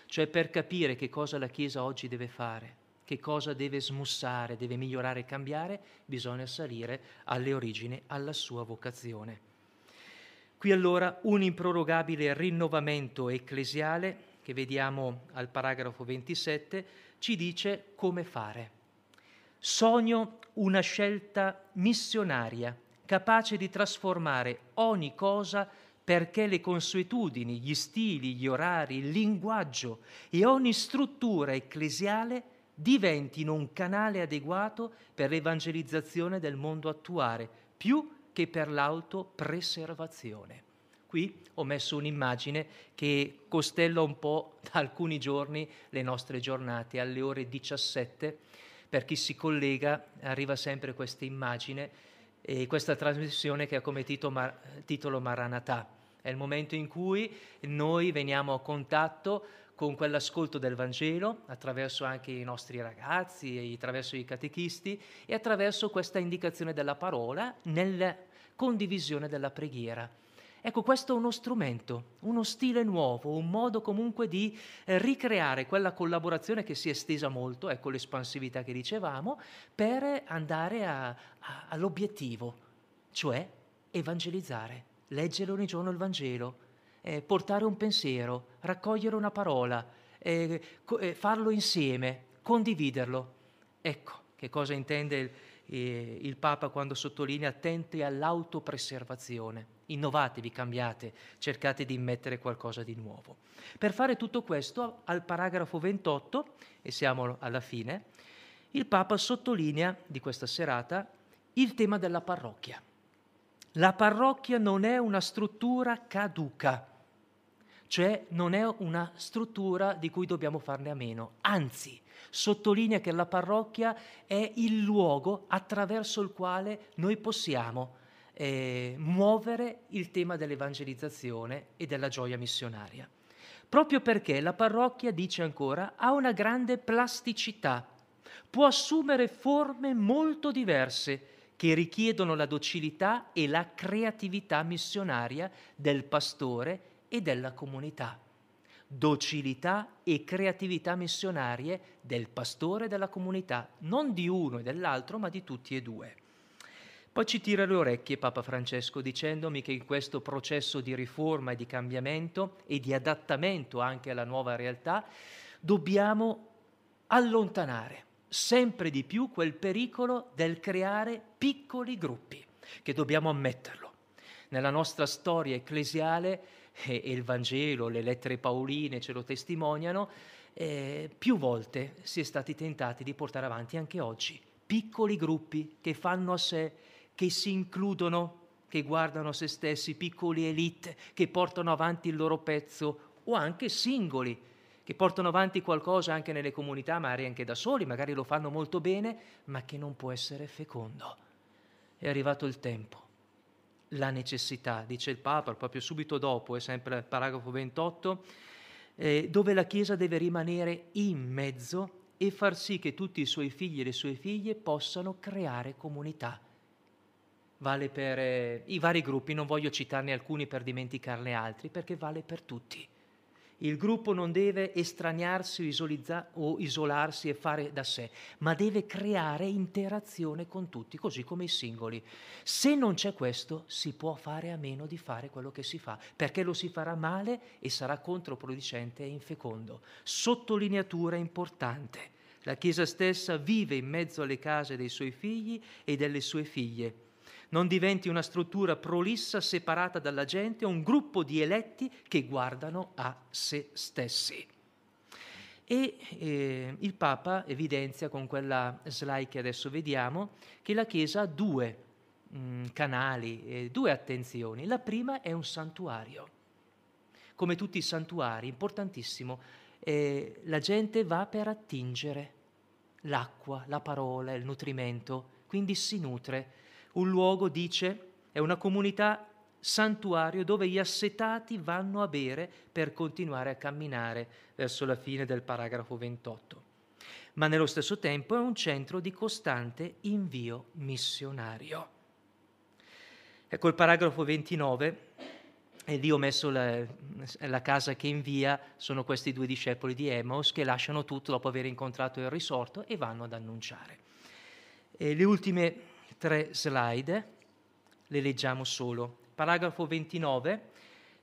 Cioè per capire che cosa la Chiesa oggi deve fare, che cosa deve smussare, deve migliorare e cambiare, bisogna salire alle origini, alla sua vocazione. Qui allora un improrogabile rinnovamento ecclesiale, che vediamo al paragrafo 27, ci dice come fare. Sogno una scelta missionaria capace di trasformare ogni cosa perché le consuetudini, gli stili, gli orari, il linguaggio e ogni struttura ecclesiale diventino un canale adeguato per l'evangelizzazione del mondo attuale, più che per l'autopreservazione. Qui ho messo un'immagine che costella un po' da alcuni giorni le nostre giornate, alle ore 17 per chi si collega arriva sempre questa immagine e questa trasmissione che ha come titolo, Mar- titolo Maranatà. È il momento in cui noi veniamo a contatto con quell'ascolto del Vangelo, attraverso anche i nostri ragazzi, attraverso i catechisti e attraverso questa indicazione della parola nella condivisione della preghiera. Ecco, questo è uno strumento, uno stile nuovo, un modo comunque di eh, ricreare quella collaborazione che si è estesa molto, ecco l'espansività che dicevamo, per andare a, a, all'obiettivo, cioè evangelizzare, leggere ogni giorno il Vangelo, eh, portare un pensiero, raccogliere una parola, eh, co- eh, farlo insieme, condividerlo. Ecco che cosa intende il, eh, il Papa quando sottolinea attenti all'autopreservazione innovatevi, cambiate, cercate di immettere qualcosa di nuovo. Per fare tutto questo, al paragrafo 28, e siamo alla fine, il Papa sottolinea di questa serata il tema della parrocchia. La parrocchia non è una struttura caduca, cioè non è una struttura di cui dobbiamo farne a meno, anzi sottolinea che la parrocchia è il luogo attraverso il quale noi possiamo eh, muovere il tema dell'evangelizzazione e della gioia missionaria. Proprio perché la parrocchia, dice ancora, ha una grande plasticità, può assumere forme molto diverse che richiedono la docilità e la creatività missionaria del pastore e della comunità. Docilità e creatività missionarie del pastore e della comunità, non di uno e dell'altro, ma di tutti e due. Poi ci tira le orecchie Papa Francesco dicendomi che in questo processo di riforma e di cambiamento e di adattamento anche alla nuova realtà dobbiamo allontanare sempre di più quel pericolo del creare piccoli gruppi, che dobbiamo ammetterlo. Nella nostra storia ecclesiale, e il Vangelo, le lettere paoline ce lo testimoniano, eh, più volte si è stati tentati di portare avanti anche oggi piccoli gruppi che fanno a sé che si includono, che guardano se stessi, piccoli elite, che portano avanti il loro pezzo, o anche singoli, che portano avanti qualcosa anche nelle comunità, magari anche da soli, magari lo fanno molto bene, ma che non può essere fecondo. È arrivato il tempo, la necessità, dice il Papa, proprio subito dopo, è sempre il paragrafo 28, eh, dove la Chiesa deve rimanere in mezzo e far sì che tutti i suoi figli e le sue figlie possano creare comunità vale per eh, i vari gruppi, non voglio citarne alcuni per dimenticarne altri, perché vale per tutti. Il gruppo non deve estraniarsi o isolarsi e fare da sé, ma deve creare interazione con tutti, così come i singoli. Se non c'è questo, si può fare a meno di fare quello che si fa, perché lo si farà male e sarà controproducente e infecondo. Sottolineatura importante. La Chiesa stessa vive in mezzo alle case dei suoi figli e delle sue figlie non diventi una struttura prolissa separata dalla gente, un gruppo di eletti che guardano a se stessi. E eh, il Papa evidenzia con quella slide che adesso vediamo che la Chiesa ha due mh, mm, canali, eh, due attenzioni. La prima è un santuario. Come tutti i santuari, importantissimo, eh, la gente va per attingere l'acqua, la parola, il nutrimento, quindi si nutre un luogo, dice, è una comunità santuario dove gli assetati vanno a bere per continuare a camminare verso la fine del paragrafo 28. Ma nello stesso tempo è un centro di costante invio missionario. Ecco il paragrafo 29, e lì ho messo la, la, casa che invia, sono questi due discepoli di Emmaus che lasciano tutto dopo aver incontrato il risorto e vanno ad annunciare. E le ultime tre slide, le leggiamo solo. Paragrafo 29.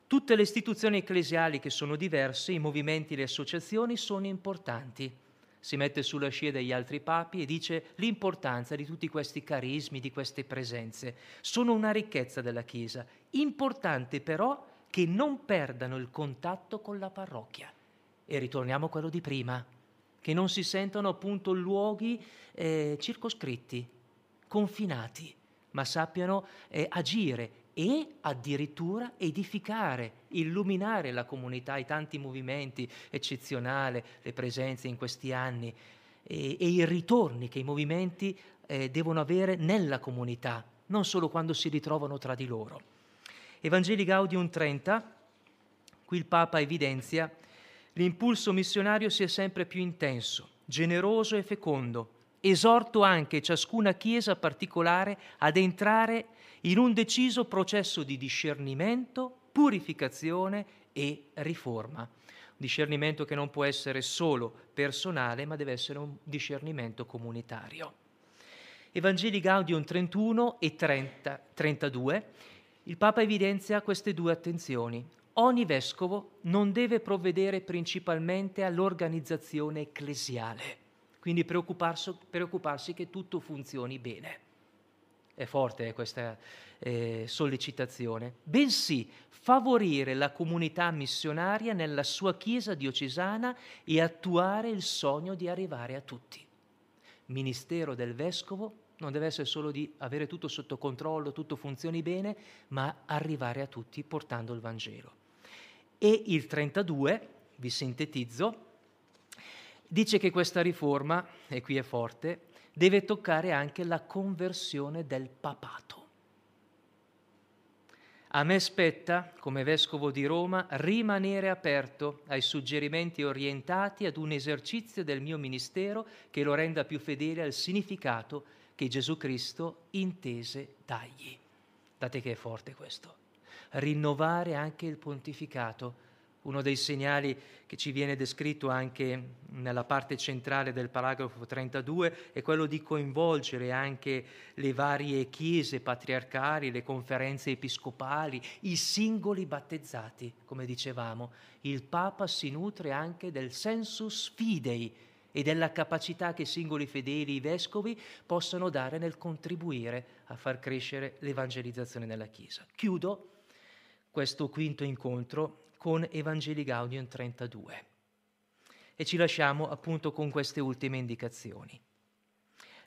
Tutte le istituzioni ecclesiali che sono diverse, i movimenti e le associazioni sono importanti. Si mette sulla scia degli altri papi e dice l'importanza di tutti questi carismi, di queste presenze. Sono una ricchezza della Chiesa. Importante però che non perdano il contatto con la parrocchia. E ritorniamo a quello di prima, che non si sentono appunto luoghi eh, circoscritti, confinati, ma sappiano eh, agire e addirittura edificare, illuminare la comunità, i tanti movimenti eccezionali, le presenze in questi anni e, e i ritorni che i movimenti eh, devono avere nella comunità, non solo quando si ritrovano tra di loro. Evangeli Gaudium 30, qui il Papa evidenzia l'impulso missionario sia sempre più intenso, generoso e fecondo, esorto anche ciascuna Chiesa particolare ad entrare in un deciso processo di discernimento, purificazione e riforma. Un discernimento che non può essere solo personale, ma deve essere un discernimento comunitario. Evangeli Gaudium 31 e 30, 32, il Papa evidenzia queste due attenzioni. Ogni vescovo non deve provvedere principalmente all'organizzazione ecclesiale quindi preoccuparsi, che tutto funzioni bene. È forte eh, questa eh, sollecitazione, bensì favorire la comunità missionaria nella sua chiesa diocesana e attuare il sogno di arrivare a tutti. Ministero del vescovo non deve essere solo di avere tutto sotto controllo, tutto funzioni bene, ma arrivare a tutti portando il Vangelo. E il 32, vi sintetizzo, dice che questa riforma, e qui è forte, deve toccare anche la conversione del papato. A me spetta, come vescovo di Roma, rimanere aperto ai suggerimenti orientati ad un esercizio del mio ministero che lo renda più fedele al significato che Gesù Cristo intese dargli. Date che è forte questo. Rinnovare anche il pontificato uno dei segnali che ci viene descritto anche nella parte centrale del paragrafo 32 è quello di coinvolgere anche le varie chiese patriarcali, le conferenze episcopali, i singoli battezzati, come dicevamo. Il Papa si nutre anche del sensus fidei e della capacità che i singoli fedeli, i vescovi, possano dare nel contribuire a far crescere l'evangelizzazione nella Chiesa. Chiudo questo quinto incontro con Evangeli Gaudium 32. E ci lasciamo appunto con queste ultime indicazioni.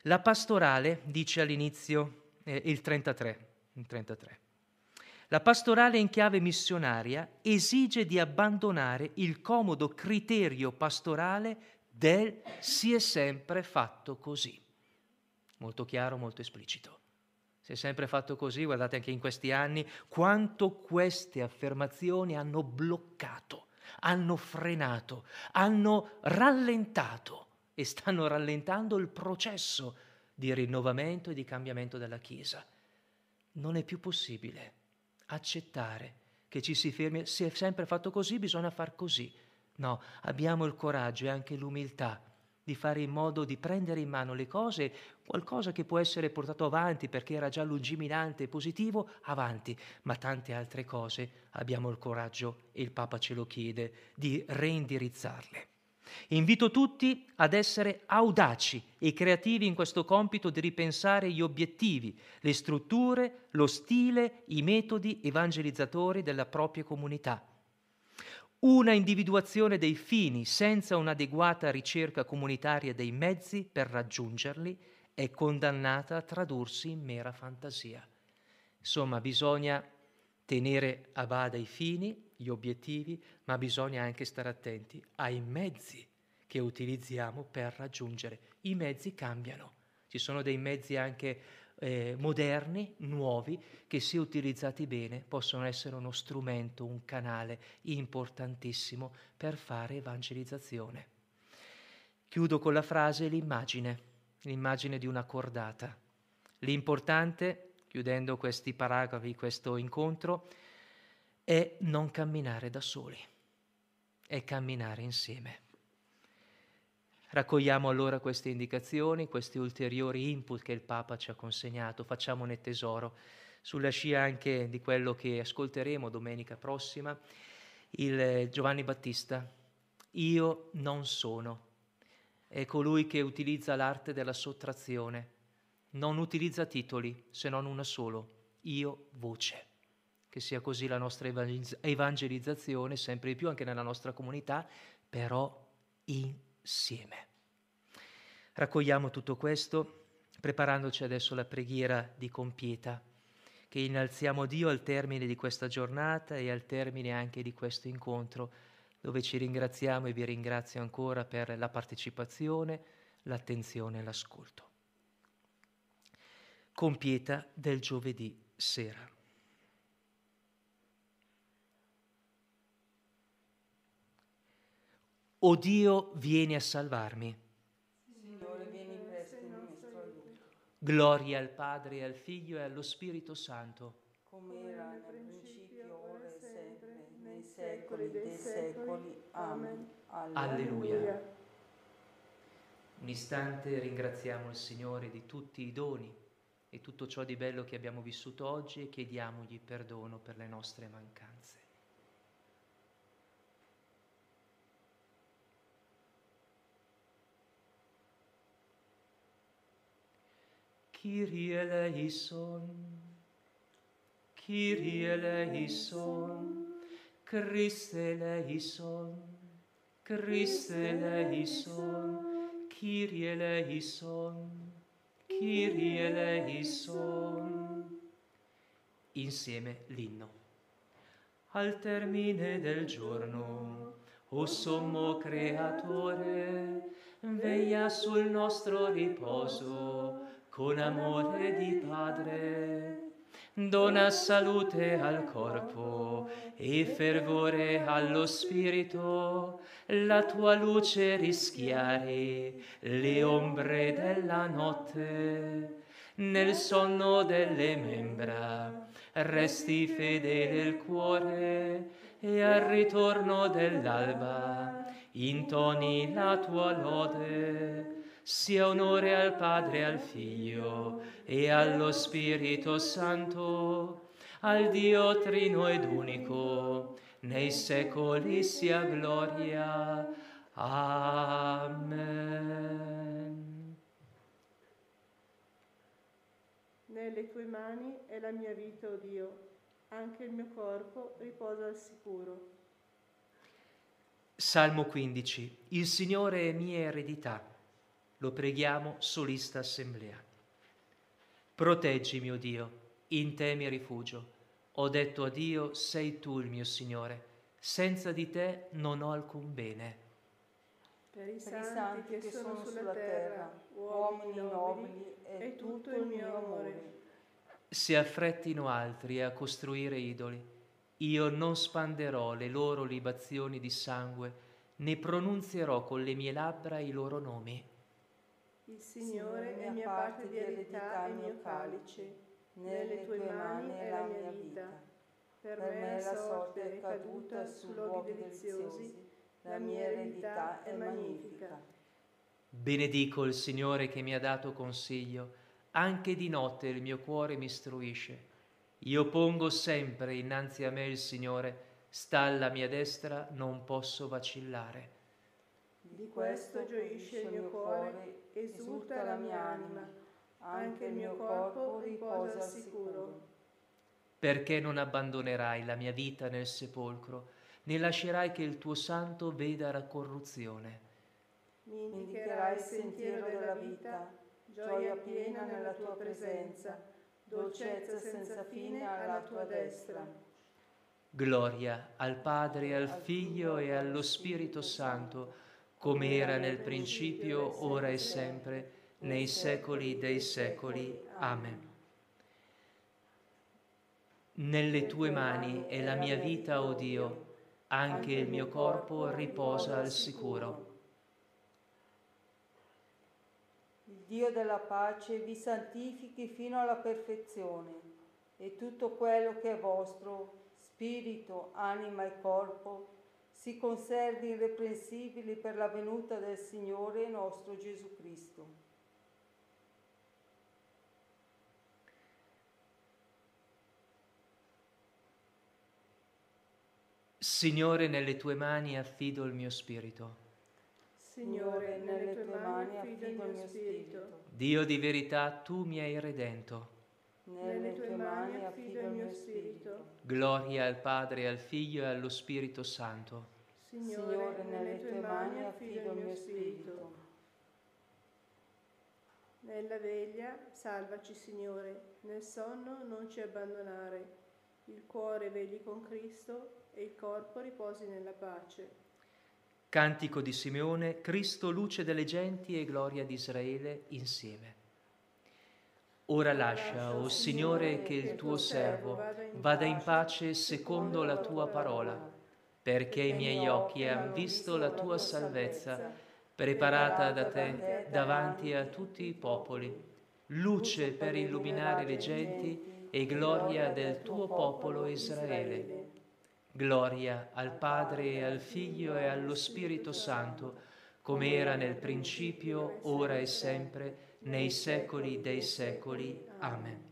La pastorale dice all'inizio eh, il, 33, il 33. La pastorale in chiave missionaria esige di abbandonare il comodo criterio pastorale del si è sempre fatto così. Molto chiaro, molto esplicito. Si è sempre fatto così, guardate anche in questi anni, quanto queste affermazioni hanno bloccato, hanno frenato, hanno rallentato e stanno rallentando il processo di rinnovamento e di cambiamento della Chiesa. non è più possibile accettare che ci si fermi, si è sempre fatto così, bisogna far così. No, abbiamo il coraggio e anche l'umiltà di fare in modo di prendere in mano le cose, qualcosa che può essere portato avanti perché era già lungimirante e positivo, avanti, ma tante altre cose abbiamo il coraggio, e il Papa ce lo chiede, di reindirizzarle. Invito tutti ad essere audaci e creativi in questo compito di ripensare gli obiettivi, le strutture, lo stile, i metodi evangelizzatori della propria comunità una individuazione dei fini senza un'adeguata ricerca comunitaria dei mezzi per raggiungerli è condannata a tradursi in mera fantasia. Insomma, bisogna tenere a bada i fini, gli obiettivi, ma bisogna anche stare attenti ai mezzi che utilizziamo per raggiungere. I mezzi cambiano, ci sono dei mezzi anche eh, moderni, nuovi, che se utilizzati bene possono essere uno strumento, un canale importantissimo per fare evangelizzazione. Chiudo con la frase l'immagine, l'immagine di una cordata. L'importante, chiudendo questi paragrafi, questo incontro, è non camminare da soli, è camminare insieme. Raccogliamo allora queste indicazioni, questi ulteriori input che il Papa ci ha consegnato, facciamone tesoro, sulla scia anche di quello che ascolteremo domenica prossima, il Giovanni Battista. Io non sono. È colui che utilizza l'arte della sottrazione, non utilizza titoli se non una solo, io voce. Che sia così la nostra evangelizzazione, sempre di più anche nella nostra comunità, però in insieme. Raccogliamo tutto questo preparandoci adesso alla preghiera di compieta che innalziamo Dio al termine di questa giornata e al termine anche di questo incontro dove ci ringraziamo e vi ringrazio ancora per la partecipazione, l'attenzione e l'ascolto. Compieta del giovedì sera. O Dio, vieni a salvarmi. Signore, vieni presto in nostro aiuto. Gloria al Padre, al Figlio e allo Spirito Santo. Come era nel principio, ora e sempre, nei secoli dei secoli. Amen. Alleluia. Un istante ringraziamo il Signore di tutti i doni e tutto ciò di bello che abbiamo vissuto oggi e chiediamogli perdono per le nostre mancanze. Kyrie eleison, Kyrie eleison, Christe eleison, Christe eleison, Kyrie eleison, Kyrie eleison. Insieme l'inno. Al termine del giorno, o sommo creatore, veglia sul nostro riposo, con amore di Padre. Dona salute al corpo e fervore allo spirito, la tua luce rischiare le ombre della notte. Nel sonno delle membra resti fedele il cuore e al ritorno dell'alba intoni la tua lode sia onore al Padre, al Figlio e allo Spirito Santo, al Dio trino ed unico, nei secoli sia gloria. Amen. Nelle tue mani è la mia vita, o oh Dio, anche il mio corpo riposa al sicuro. Salmo 15. Il Signore è mia eredità lo preghiamo solista assemblea. Proteggi, mio Dio, in te mi rifugio. Ho detto a Dio, sei tu il mio Signore. Senza di te non ho alcun bene. Per i santi che sono sulla terra, uomini nobili, è tutto il mio amore. Se affrettino altri a costruire idoli, io non spanderò le loro libazioni di sangue, né pronunzierò con le mie labbra i loro nomi. Il Signore è mia parte di eredità e mio calice. Nelle tue mani è la mia vita. Per me la sorte è caduta su luoghi deliziosi, la mia eredità è magnifica. Benedico il Signore che mi ha dato consiglio, anche di notte il mio cuore mi istruisce. Io pongo sempre innanzi a me il Signore, sta alla mia destra, non posso vacillare. Di questo gioisce il mio cuore, esulta la mia anima, anche il mio corpo riposa al sicuro. Perché non abbandonerai la mia vita nel sepolcro, né lascerai che il tuo santo veda la corruzione? Mi indicherai il sentiero della vita, gioia piena nella tua presenza, dolcezza senza fine alla tua destra. Gloria al Padre, al Figlio e allo Spirito Santo, come era nel principio, ora e sempre, nei secoli dei secoli. Amen. Nelle tue mani è la mia vita, o oh Dio, anche il mio corpo riposa al sicuro. Dio della pace vi santifichi fino alla perfezione e tutto quello che è vostro, spirito, anima e corpo, si conservi irreprensibili per la venuta del Signore nostro Gesù Cristo. Signore, nelle tue mani affido il mio spirito. Signore, nelle tue mani affido il mio spirito. Dio di verità, tu mi hai redento. Nelle tue mani affido il mio spirito. Gloria al Padre, al Figlio e allo Spirito Santo. Signore, nelle tue mani affido il mio spirito. Nella veglia salvaci, Signore, nel sonno non ci abbandonare. Il cuore vegli con Cristo e il corpo riposi nella pace. Cantico di Simeone, Cristo luce delle genti e gloria di Israele insieme. Ora lascia, o oh Signore, che il tuo servo vada in pace secondo la tua parola, perché i miei occhi hanno visto la tua salvezza, preparata da te davanti a tutti i popoli, luce per illuminare le genti e gloria del tuo popolo Israele. Gloria al Padre e al Figlio e allo Spirito Santo, come era nel principio, ora e sempre, nei secoli dei secoli. Amen.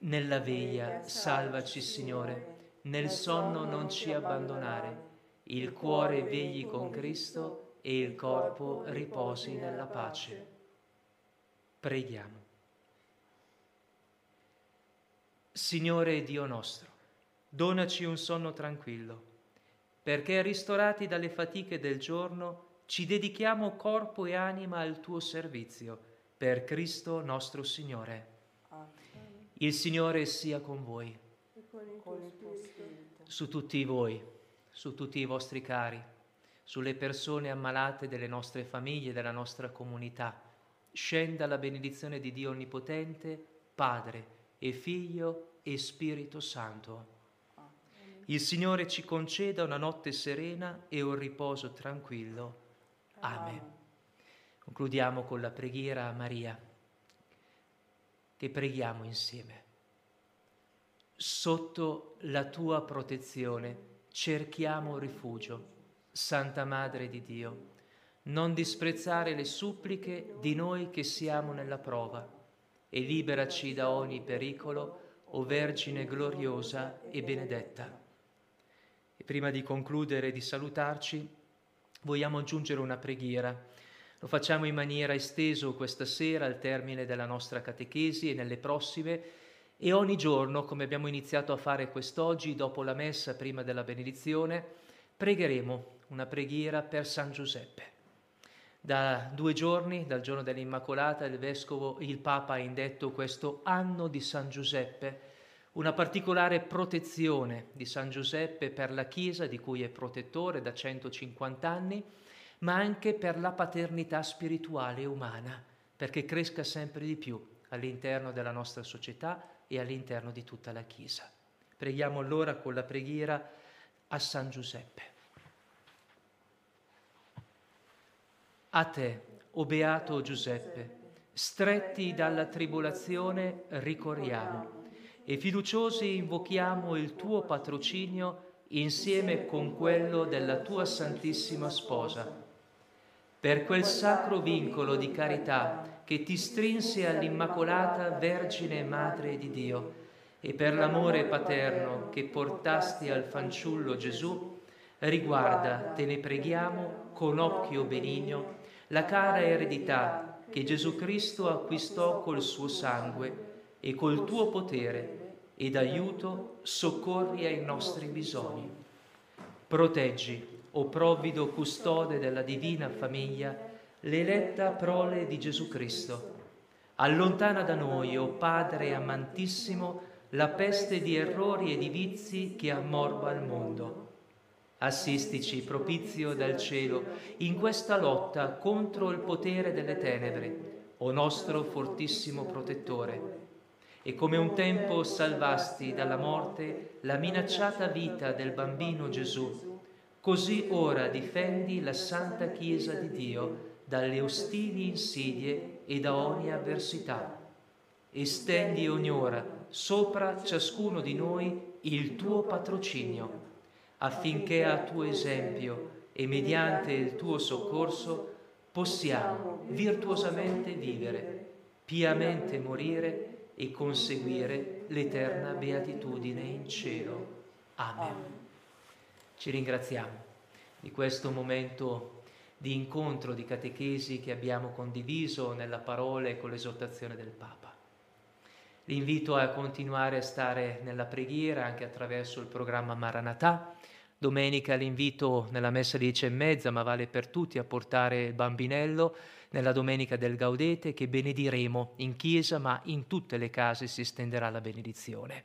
Nella veglia salvaci, Signore, nel sonno non ci abbandonare, il cuore vegli con Cristo e il corpo riposi nella pace. Preghiamo. Signore Dio nostro, donaci un sonno tranquillo, perché ristorati dalle fatiche del giorno ci dedichiamo corpo e anima al tuo servizio, per Cristo nostro Signore. Il Signore sia con voi, su tutti voi, su tutti i vostri cari, sulle persone ammalate delle nostre famiglie, della nostra comunità. Scenda la benedizione di Dio Onnipotente, Padre e Figlio e Spirito Santo il Signore ci conceda una notte serena e un riposo tranquillo. Amen. Concludiamo con la preghiera a Maria, che preghiamo insieme. Sotto la tua protezione cerchiamo rifugio, Santa Madre di Dio. Non disprezzare le suppliche di noi che siamo nella prova e liberaci da ogni pericolo, o Vergine gloriosa e benedetta. E prima di concludere e di salutarci, vogliamo aggiungere una preghiera. Lo facciamo in maniera esteso questa sera al termine della nostra catechesi e nelle prossime e ogni giorno, come abbiamo iniziato a fare quest'oggi, dopo la messa, prima della benedizione, pregheremo una preghiera per San Giuseppe. Da due giorni, dal giorno dell'Immacolata, il Vescovo, il Papa ha indetto questo anno di San Giuseppe, una particolare protezione di San Giuseppe per la Chiesa, di cui è protettore da 150 anni, ma anche per la paternità spirituale e umana, perché cresca sempre di più all'interno della nostra società e all'interno di tutta la Chiesa. Preghiamo allora con la preghiera a San Giuseppe. A te, o beato Giuseppe, stretti dalla tribolazione ricorriamo e fiduciosi invochiamo il tuo patrocinio insieme con quello della tua Santissima Sposa. Per quel sacro vincolo di carità che ti strinse all'Immacolata Vergine Madre di Dio e per l'amore paterno che portasti al fanciullo Gesù, riguarda, te ne preghiamo, con occhio benigno, la cara eredità che Gesù Cristo acquistò col suo sangue e col tuo potere ed aiuto soccorri ai nostri bisogni. Proteggi, o provvido custode della divina famiglia, l'eletta prole di Gesù Cristo. Allontana da noi, o Padre amantissimo, la peste di errori e di vizi che ammorba il mondo Assistici, propizio dal cielo, in questa lotta contro il potere delle tenebre, o nostro fortissimo protettore. E come un tempo salvasti dalla morte la minacciata vita del bambino Gesù, così ora difendi la Santa Chiesa di Dio dalle ostili insidie e da ogni avversità. Estendi ogni ora sopra ciascuno di noi il tuo patrocinio affinché a tuo esempio e mediante il tuo soccorso possiamo virtuosamente vivere, piamente morire e conseguire l'eterna beatitudine in cielo. Amen. Ci ringraziamo di questo momento di incontro, di catechesi che abbiamo condiviso nella parola e con l'esortazione del Papa. L'invito a continuare a stare nella preghiera anche attraverso il programma Maranatà. Domenica l'invito nella messa di dieci e mezza, ma vale per tutti, a portare il bambinello nella domenica del Gaudete che benediremo in chiesa, ma in tutte le case si stenderà la benedizione.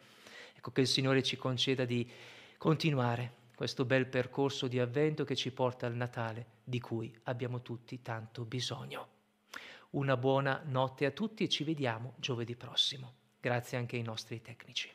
Ecco che il Signore ci conceda di continuare questo bel percorso di avvento che ci porta al Natale, di cui abbiamo tutti tanto bisogno. Una buona notte a tutti e ci vediamo giovedì prossimo. Grazie anche ai nostri tecnici.